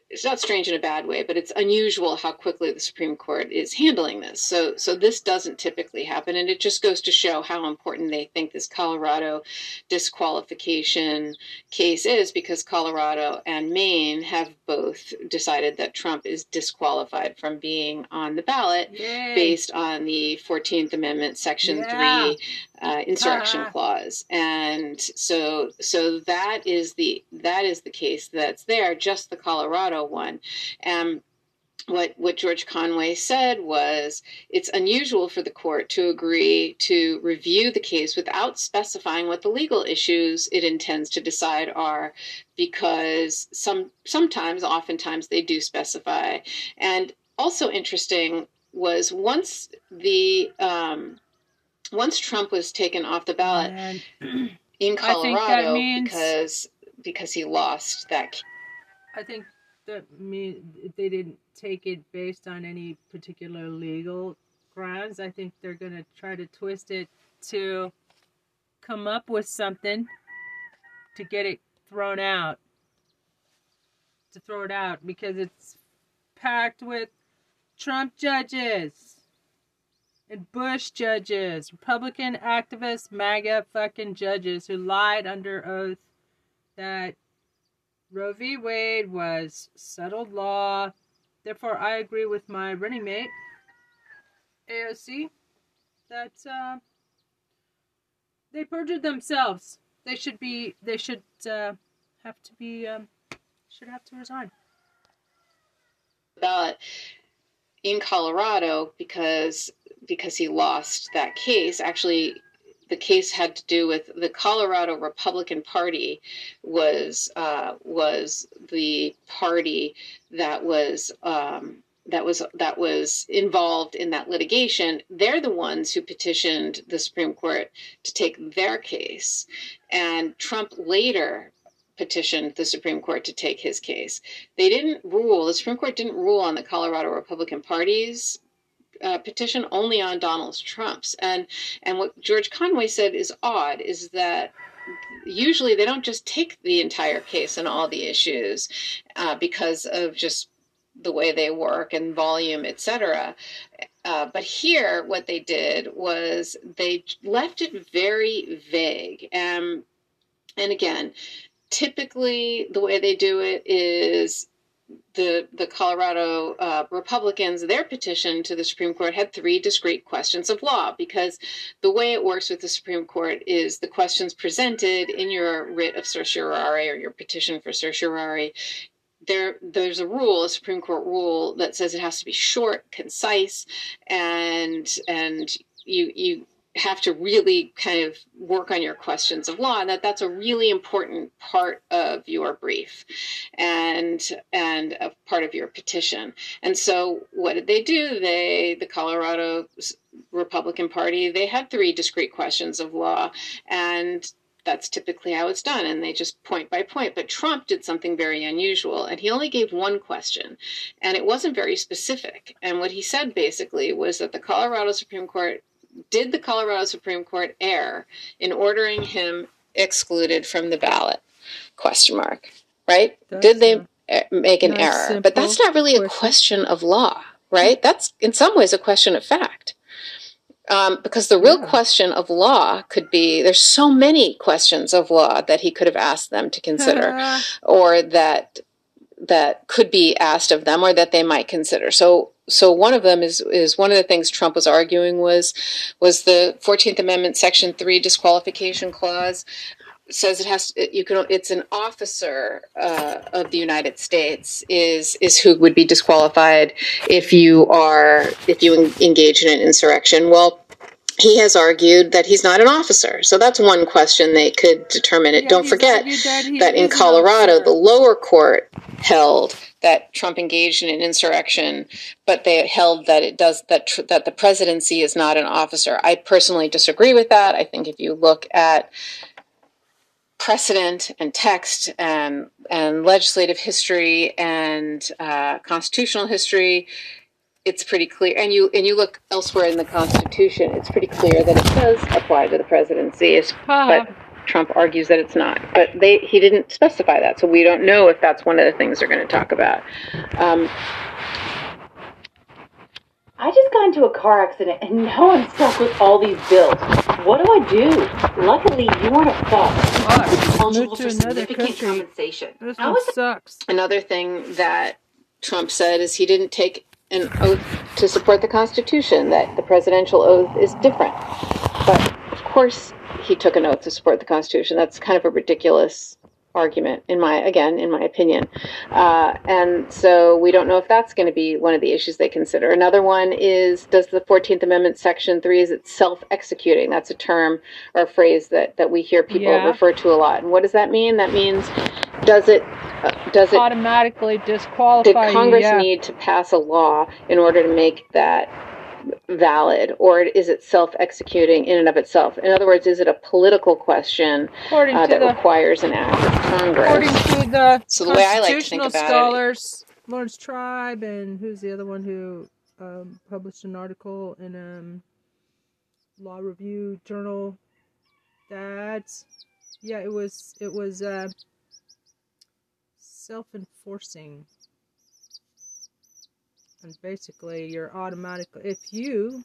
it's not strange in a bad way, but it's unusual how quickly the Supreme Court is handling this. So, so this doesn't typically happen, and it just goes to show how important they think this Colorado disqualification case is, because Colorado and Maine have both decided that Trump is disqualified from being on the ballot Yay. based on the Fourteenth Amendment, Section Yeah. Three uh, insurrection Uh-huh. clause, and so so that is the that is the case that's there, just the Colorado one, and what what George Conway said was it's unusual for the court to agree to review the case without specifying what the legal issues it intends to decide are because some sometimes oftentimes they do specify. And also interesting was once the um, once Trump was taken off the ballot in Colorado means- because because he lost that I think that mean they didn't take it based on any particular legal grounds. I think they're gonna try to twist it to come up with something to get it thrown out. To throw it out because it's packed with Trump judges and Bush judges, Republican activists, MAGA fucking judges who lied under oath that Roe v. Wade was settled law. Therefore, I agree with my running mate, AOC, that uh, they perjured themselves. They should be. They should uh, have to be. Um, should have to resign. ballot in Colorado because because he lost that case. Actually, the case had to do with the Colorado Republican Party was uh, was the party that was. Um, that was that was involved in that litigation they're the ones who petitioned the supreme court to take their case and trump later petitioned the supreme court to take his case they didn't rule the supreme court didn't rule on the colorado republican party's uh, petition only on Donald Trump's. And and what George Conway said is odd is that usually they don't just take the entire case and all the issues uh, because of just the way they work and volume, etc. Uh, but here, what they did was they left it very vague. Um, and again, typically the way they do it is the the Colorado uh, Republicans, their petition to the Supreme Court had three discrete questions of law because the way it works with the Supreme Court is the questions presented in your writ of certiorari or your petition for certiorari. There, there's a rule, a Supreme Court rule that says it has to be short, concise, and and you you have to really kind of work on your questions of law and that that's a really important part of your brief and and a part of your petition. And so what did they do? They the colorado republican party they had three discrete questions of law and that's typically how it's done and they just point by point. But trump did something very unusual and he only gave one question and it wasn't very specific. And what he said basically was that the colorado supreme court did the Colorado Supreme Court err in ordering him excluded from the ballot? Question mark. Right? That's did they a make an error? But that's not really a question. question of law, right? That's in some ways a question of fact. Um, because the real Yeah. question of law could be there's so many questions of law that he could have asked them to consider or that that could be asked of them or that they might consider. So so one of them is is one of the things Trump was arguing was was the 14th Amendment section 3 disqualification clause says it has you can it's an officer uh, of the United States is is who would be disqualified if you are if you engage in an insurrection. Well, he has argued that he's not an officer. So that's one question they could determine it. Yeah, Don't forget that that in Colorado, the lower court held that Trump engaged in an insurrection, but they held that it does that tr- that the presidency is not an officer. I personally disagree with that. I think if you look at precedent and text and and legislative history and uh, constitutional history, it's pretty clear. And you and you look elsewhere in the Constitution, it's pretty clear that it does apply to the presidency. It's, but Trump argues that it's not. But they he didn't specify that, so we don't know if that's one of the things they're going to talk about. Um, I just got into a car accident and now I'm stuck with all these bills. What do I do? Luckily, you aren't at fault. Fuck. Eligible Move to for another significant country. compensation. This How one it? sucks. another thing that Trump said is he didn't take an oath to support the Constitution, that the presidential oath is different. But of course, he took an oath to support the Constitution. That's kind of a ridiculous argument in my again in my opinion uh, and so we don't know if that's going to be one of the issues they consider another one is does the 14th amendment section 3 is it self-executing that's a term or a phrase that that we hear people Yeah. refer to a lot and what does that mean that means does it uh, does it automatically disqualify did you, congress yeah. need to pass a law in order to make that valid or is it self-executing in and of itself? In other words is it a political question According uh, to that the- requires an act of congress? According to the So the way I like to think constitutional about it- scholars, Laurence Tribe, and who's the other one who um, published an article in um, Law Review Journal? That, yeah, it was it was uh, self-enforcing, and basically you're automatically if you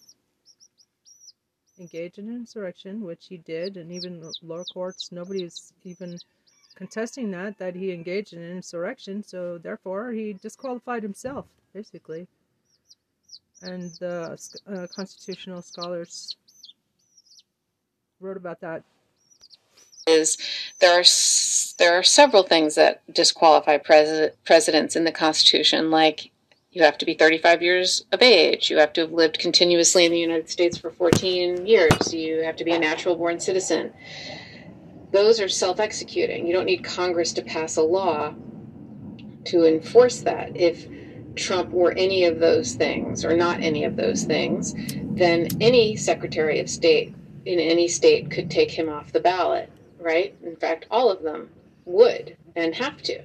engage in insurrection, which he did, and even the lower courts, nobody is even contesting that that he engaged in an insurrection. So therefore, he disqualified himself, basically. And the uh, constitutional scholars wrote about that. is there are there are several things that disqualify pres- presidents in the Constitution, like you have to be 35 years of age, you have to have lived continuously in the United States for 14 years, you have to be a natural born citizen. Those are self executing. You don't need Congress to pass a law to enforce that. If Trump were any of those things or not any of those things, then any Secretary of State in any state could take him off the ballot, right? In fact, all of them would and have to.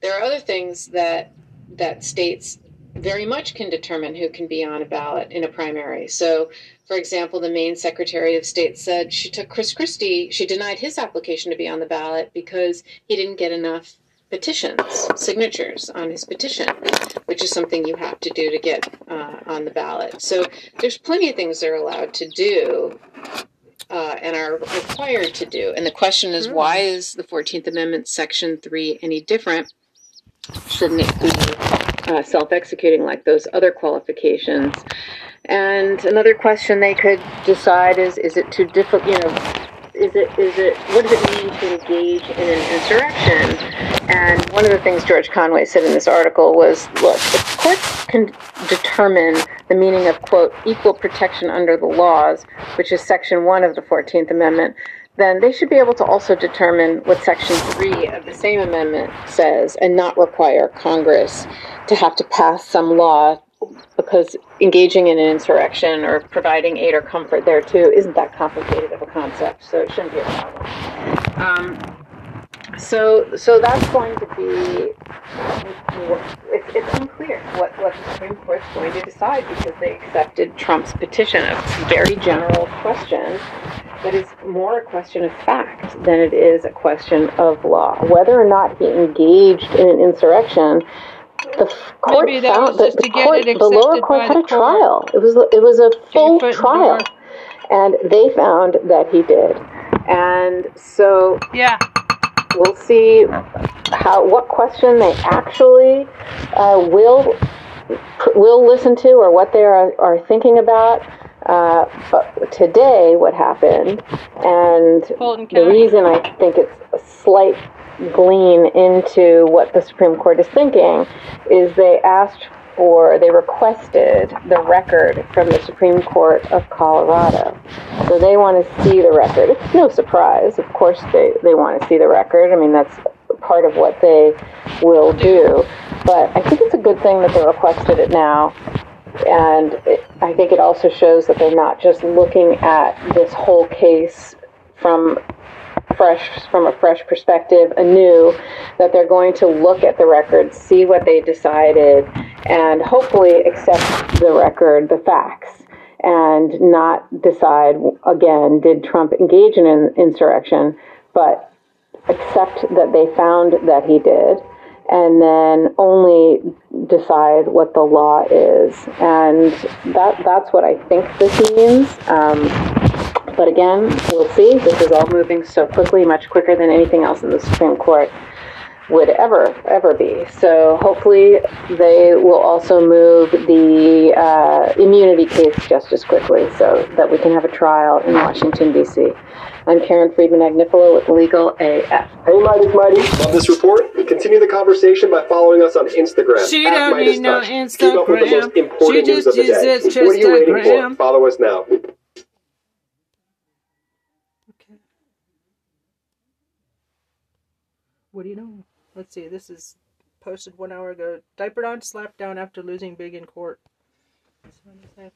There are other things that that states very much can determine who can be on a ballot in a primary. So, for example, the Maine Secretary of State said she took Chris Christie, she denied his application to be on the ballot because he didn't get enough petitions, signatures on his petition, which is something you have to do to get uh, on the ballot. So there's plenty of things they're allowed to do uh, and are required to do. And the question is, why is the 14th Amendment, Section 3, any different? Shouldn't it be uh, self executing like those other qualifications? And another question they could decide is is it too difficult, you know, is it is it what does it mean to engage in an insurrection? And one of the things George Conway said in this article was, look, if courts can determine the meaning of quote equal protection under the laws, which is section 1 of the 14th amendment, then they should be able to also determine what section 3 of the same amendment says and not require Congress to have to pass some law because engaging in an insurrection or providing aid or comfort there too isn't that complicated of a concept, so it shouldn't be a problem. Um, so, so that's going to be it's, it's unclear what, what the Supreme Court's going to decide because they accepted Trump's petition, a very general question that is more a question of fact than it is a question of law. Whether or not he engaged in an insurrection, the court Maybe that found that the, to get court, it the lower court had a trial. It was it was a full foot in the trial, and they found that he did. And so Yeah. we'll see how what question they actually uh, will will listen to or what they are, are thinking about. Uh, but today, what happened, and the reason I think it's a slight glean into what the Supreme Court is thinking is they asked for, they requested the record from the Supreme Court of Colorado. So they want to see the record. It's no surprise, of course, they, they want to see the record. I mean, that's part of what they will do. But I think it's a good thing that they requested it now. And it, I think it also shows that they're not just looking at this whole case from fresh from a fresh perspective anew that they're going to look at the record see what they decided and hopefully accept the record the facts and not decide again did trump engage in an insurrection but accept that they found that he did and then only decide what the law is and that that's what i think this means um, but again, we'll see. This is all moving so quickly, much quicker than anything else in the Supreme Court. Would ever ever be. So hopefully they will also move the uh, immunity case just as quickly, so that we can have a trial in Washington D.C. I'm Karen Friedman Agnifilo with Legal AF. Hey, Midas Mighty. Love this report? Continue the conversation by following us on Instagram. She don't Midas need no Touch. Keep up with the most Instagram. important She news just of the day. uses What are you waiting for? Follow us now. Okay. What do you know? Let's see. This is posted one hour ago. Diaperdon slapped down after losing big in court. That's what I.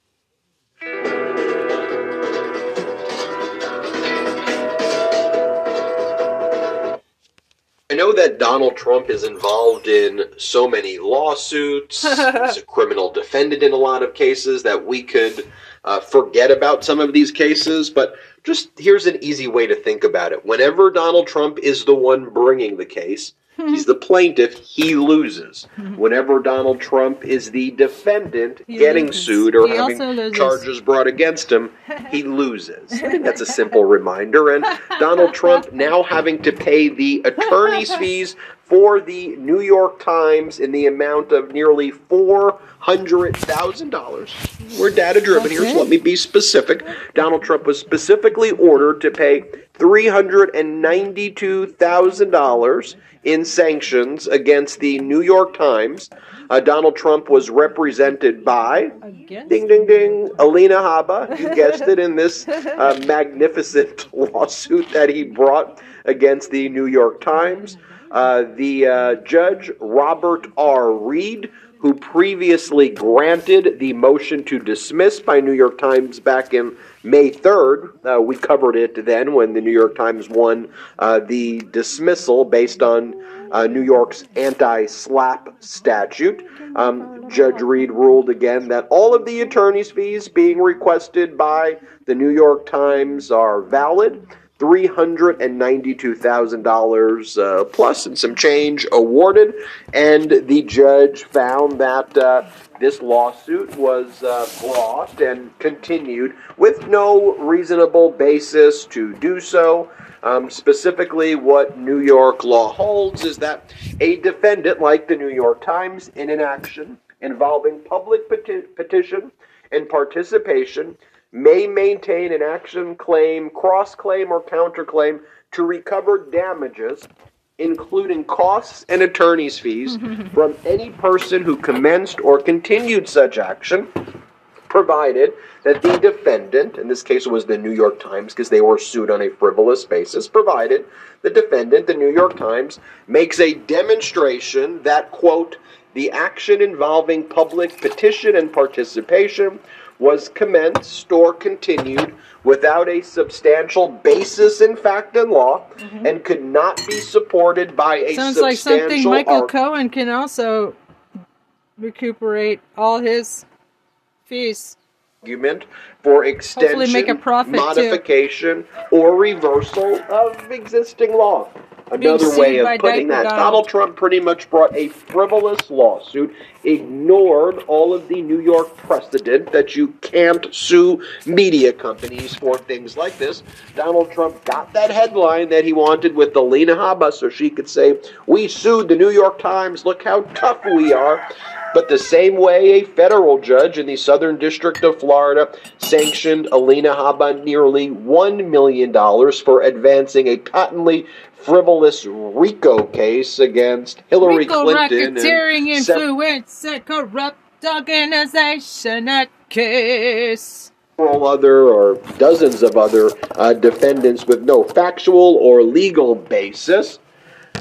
I know that Donald Trump is involved in so many lawsuits. He's a criminal defendant in a lot of cases that we could uh, forget about some of these cases. But just here's an easy way to think about it. Whenever Donald Trump is the one bringing the case, he's the plaintiff, he loses. Mm-hmm. Whenever Donald Trump is the defendant He getting loses. sued or He having charges brought against him, he loses. I think that's a simple reminder. And Donald Trump now having to pay the attorney's fees for the New York Times in the amount of nearly $400,000. We're data driven here, so let me be specific. Donald Trump was specifically ordered to pay $392,000 in sanctions against the New York Times. Uh, Donald Trump was represented by Against Ding ding ding. Alina Habba, you guessed it, in this uh, magnificent lawsuit that he brought against the New York Times. Uh, the uh, judge, Robert R. Reed, who previously granted the motion to dismiss by New York Times back in May 3rd. Uh, we covered it then when the New York Times won uh, the dismissal based on uh, New York's anti slap statute. Um, Judge Reed ruled again that all of the attorney's fees being requested by the New York Times are valid. $392,000 uh, plus and some change awarded. And the judge found that uh, this lawsuit was uh, brought and continued with no reasonable basis to do so. Um, specifically, what New York law holds is that a defendant, like the New York Times, in an action involving public peti- petition and participation, may maintain an action claim, cross claim, or counterclaim to recover damages, including costs and attorney's fees, from any person who commenced or continued such action, provided that the defendant, in this case it was the New York Times because they were sued on a frivolous basis, provided the defendant, the New York Times, makes a demonstration that, quote, the action involving public petition and participation was commenced or continued without a substantial basis in fact and law mm-hmm. and could not be supported by a Sounds like something Michael ar- Cohen can also recuperate all his fees. argument for extension, make a profit, too. modification, or reversal of existing law. Another way of putting that, Donald. Donald Trump pretty much brought a frivolous lawsuit, ignored all of the New York precedent that you can't sue media companies for things like this. Donald Trump got that headline that he wanted with Alina Habba so she could say, We sued the New York Times, look how tough we are. But the same way a federal judge in the Southern District of Florida sanctioned Alina Habba nearly $1 million for advancing a patently frivolous RICO case against Hillary Rico Clinton. racketeering, and influence, corrupt organization at case. several other or dozens of other uh, defendants with no factual or legal basis.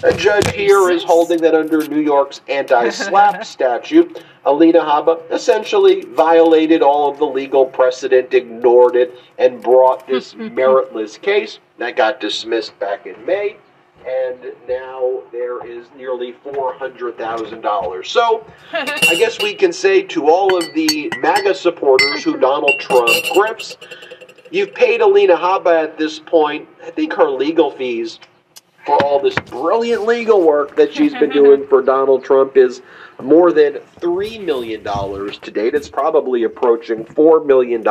A judge here is holding that under New York's anti slap statute, Alina Habba essentially violated all of the legal precedent, ignored it, and brought this meritless case that got dismissed back in May. And now there is nearly $400,000. So, I guess we can say to all of the MAGA supporters who Donald Trump grips, you've paid Alina Habba at this point, I think her legal fees for all this brilliant legal work that she's been doing for Donald Trump is more than $3 million to date. It's probably approaching $4 million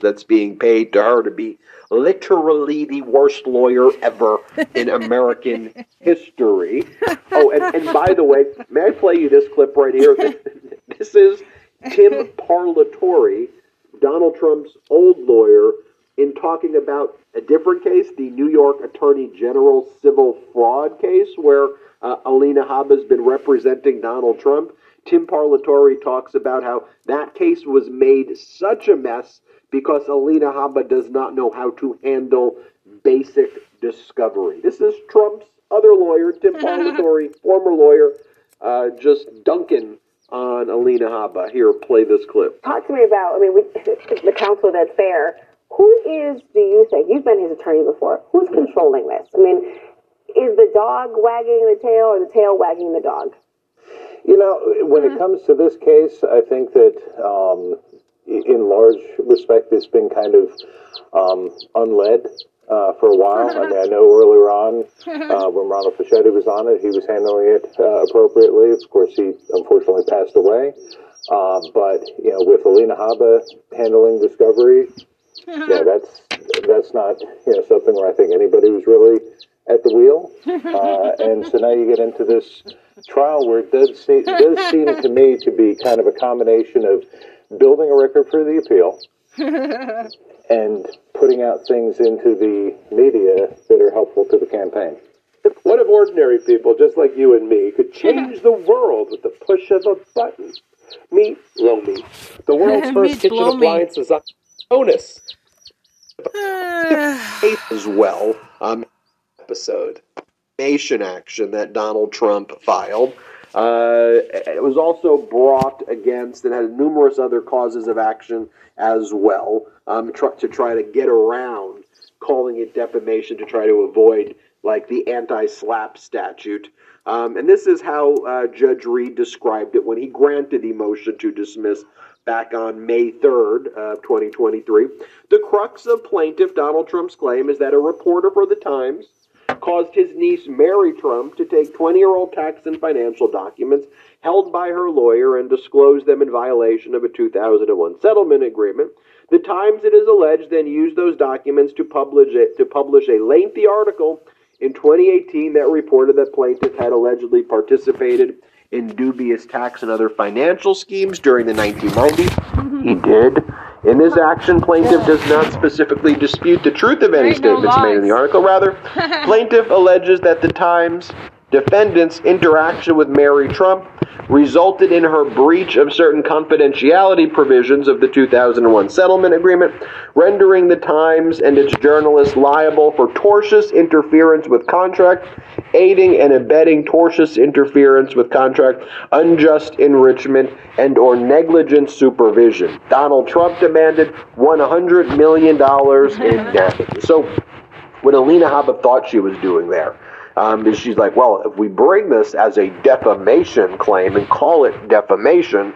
that's being paid to her to be literally the worst lawyer ever in American history. Oh, and, and by the way, may I play you this clip right here? This is Tim Parlatore, Donald Trump's old lawyer, in talking about a different case, the New York Attorney General civil fraud case, where uh, Alina Habba has been representing Donald Trump. Tim Parlatore talks about how that case was made such a mess because Alina Habba does not know how to handle basic discovery. This is Trump's other lawyer, Tim Parlatore, former lawyer, uh, just dunking on Alina Habba. Here, play this clip. Talk to me about, I mean, we, the counsel that's there. Who is, do you think, you've been his attorney before, who's controlling this? I mean, is the dog wagging the tail or the tail wagging the dog? You know, when it comes to this case, I think that um, in large respect, it's been kind of um, unled uh, for a while. I mean, I know earlier on uh, when Ronald Fischetti was on it, he was handling it uh, appropriately. Of course, he unfortunately passed away. Uh, but you know, with Alina Habba handling discovery, yeah, that's that's not you know something where I think anybody was really at the wheel. Uh, and so now you get into this trial where it does seem, does seem to me to be kind of a combination of building a record for the appeal and putting out things into the media that are helpful to the campaign. What if ordinary people, just like you and me, could change the world with the push of a button? Meet Lomi, the world's first Meet kitchen Lomi. appliances on bonus. as well, um, episode nation action that Donald Trump filed. Uh, it was also brought against and had numerous other causes of action as well um, tr- to try to get around calling it defamation to try to avoid like the anti-slap statute. Um, and this is how uh, Judge Reed described it when he granted the motion to dismiss back on May 3rd of 2023. The crux of plaintiff Donald Trump's claim is that a reporter for the Times caused his niece Mary Trump to take 20 year old tax and financial documents held by her lawyer and disclose them in violation of a 2001 settlement agreement. The Times, it is alleged, then used those documents to publish a, to publish a lengthy article in 2018 that reported that plaintiff had allegedly participated in dubious tax and other financial schemes during the 1990s. He did. In this action, plaintiff does not specifically dispute the truth of any statements made in the article. Rather, plaintiff alleges that the Times defendant's interaction with Mary Trump resulted in her breach of certain confidentiality provisions of the 2001 settlement agreement, rendering the Times and its journalists liable for tortious interference with contract, aiding and abetting tortious interference with contract, unjust enrichment, and or negligent supervision. Donald Trump demanded $100 million in damages. So what Alina Habba thought she was doing there. Um, is she's like, well, if we bring this as a defamation claim and call it defamation,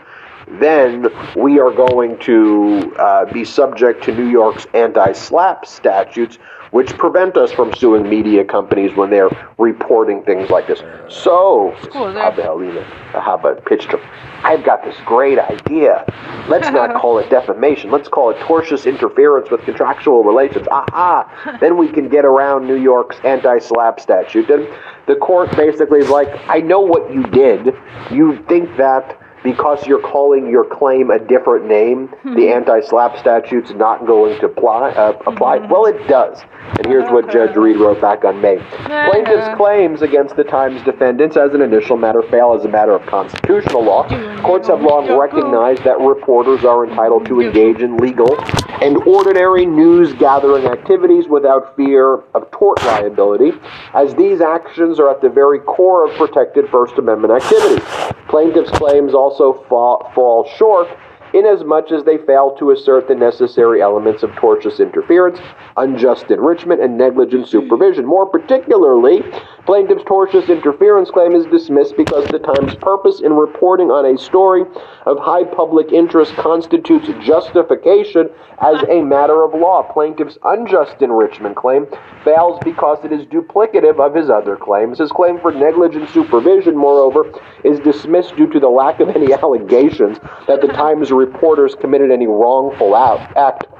then we are going to uh, be subject to New York's anti-slap statutes, which prevent us from suing media companies when they're reporting things like this. So, Habba Alina Habba pitched her, I've got this great idea. Let's not call it defamation. Let's call it tortious interference with contractual relations. Aha! Then we can get around New York's anti-slap statute. And the court basically is like, I know what you did. You think that because you're calling your claim a different name, the anti-slap statute's not going to apply. Uh, apply. Well, it does. And here's what Judge Reed wrote back on May. Plaintiff's claims against the Times defendants as an initial matter fail as a matter of constitutional law. Courts have long recognized that reporters are entitled to engage in legal and ordinary news gathering activities without fear of tort liability, as these actions are at the very core of protected First Amendment activity. Plaintiffs' claims also fall, fall short inasmuch as they fail to assert the necessary elements of tortious interference, unjust enrichment, and negligent supervision. More particularly, Plaintiff's tortious interference claim is dismissed because the Times' purpose in reporting on a story of high public interest constitutes justification as a matter of law. Plaintiff's unjust enrichment claim fails because it is duplicative of his other claims. His claim for negligent supervision, moreover, is dismissed due to the lack of any allegations that the Times reporters committed any wrongful act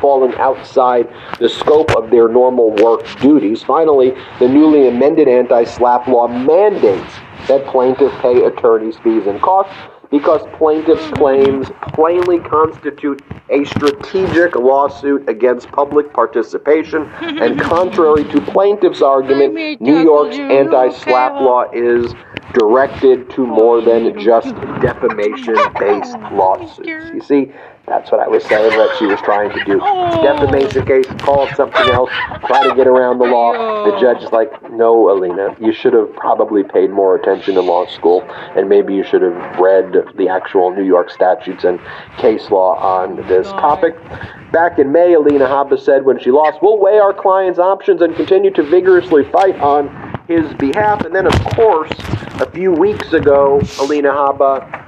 falling outside the scope of their normal work duties. Finally, the newly amended anti SLAP law mandates that plaintiffs pay attorney's fees and costs because plaintiff's claims plainly constitute a strategic lawsuit against public participation, and contrary to plaintiff's argument, New York's anti slap law is directed to more than just defamation based lawsuits. You see, that's what I was saying that she was trying to do. Defamation case, call it something else, try to get around the law. The judge is like, no, Alina, you should have probably paid more attention in law school, and maybe you should have read the actual New York statutes and case law on this topic. Back in May, Alina Habba said when she lost, we'll weigh our client's options and continue to vigorously fight on his behalf. And then, of course, a few weeks ago, Alina Habba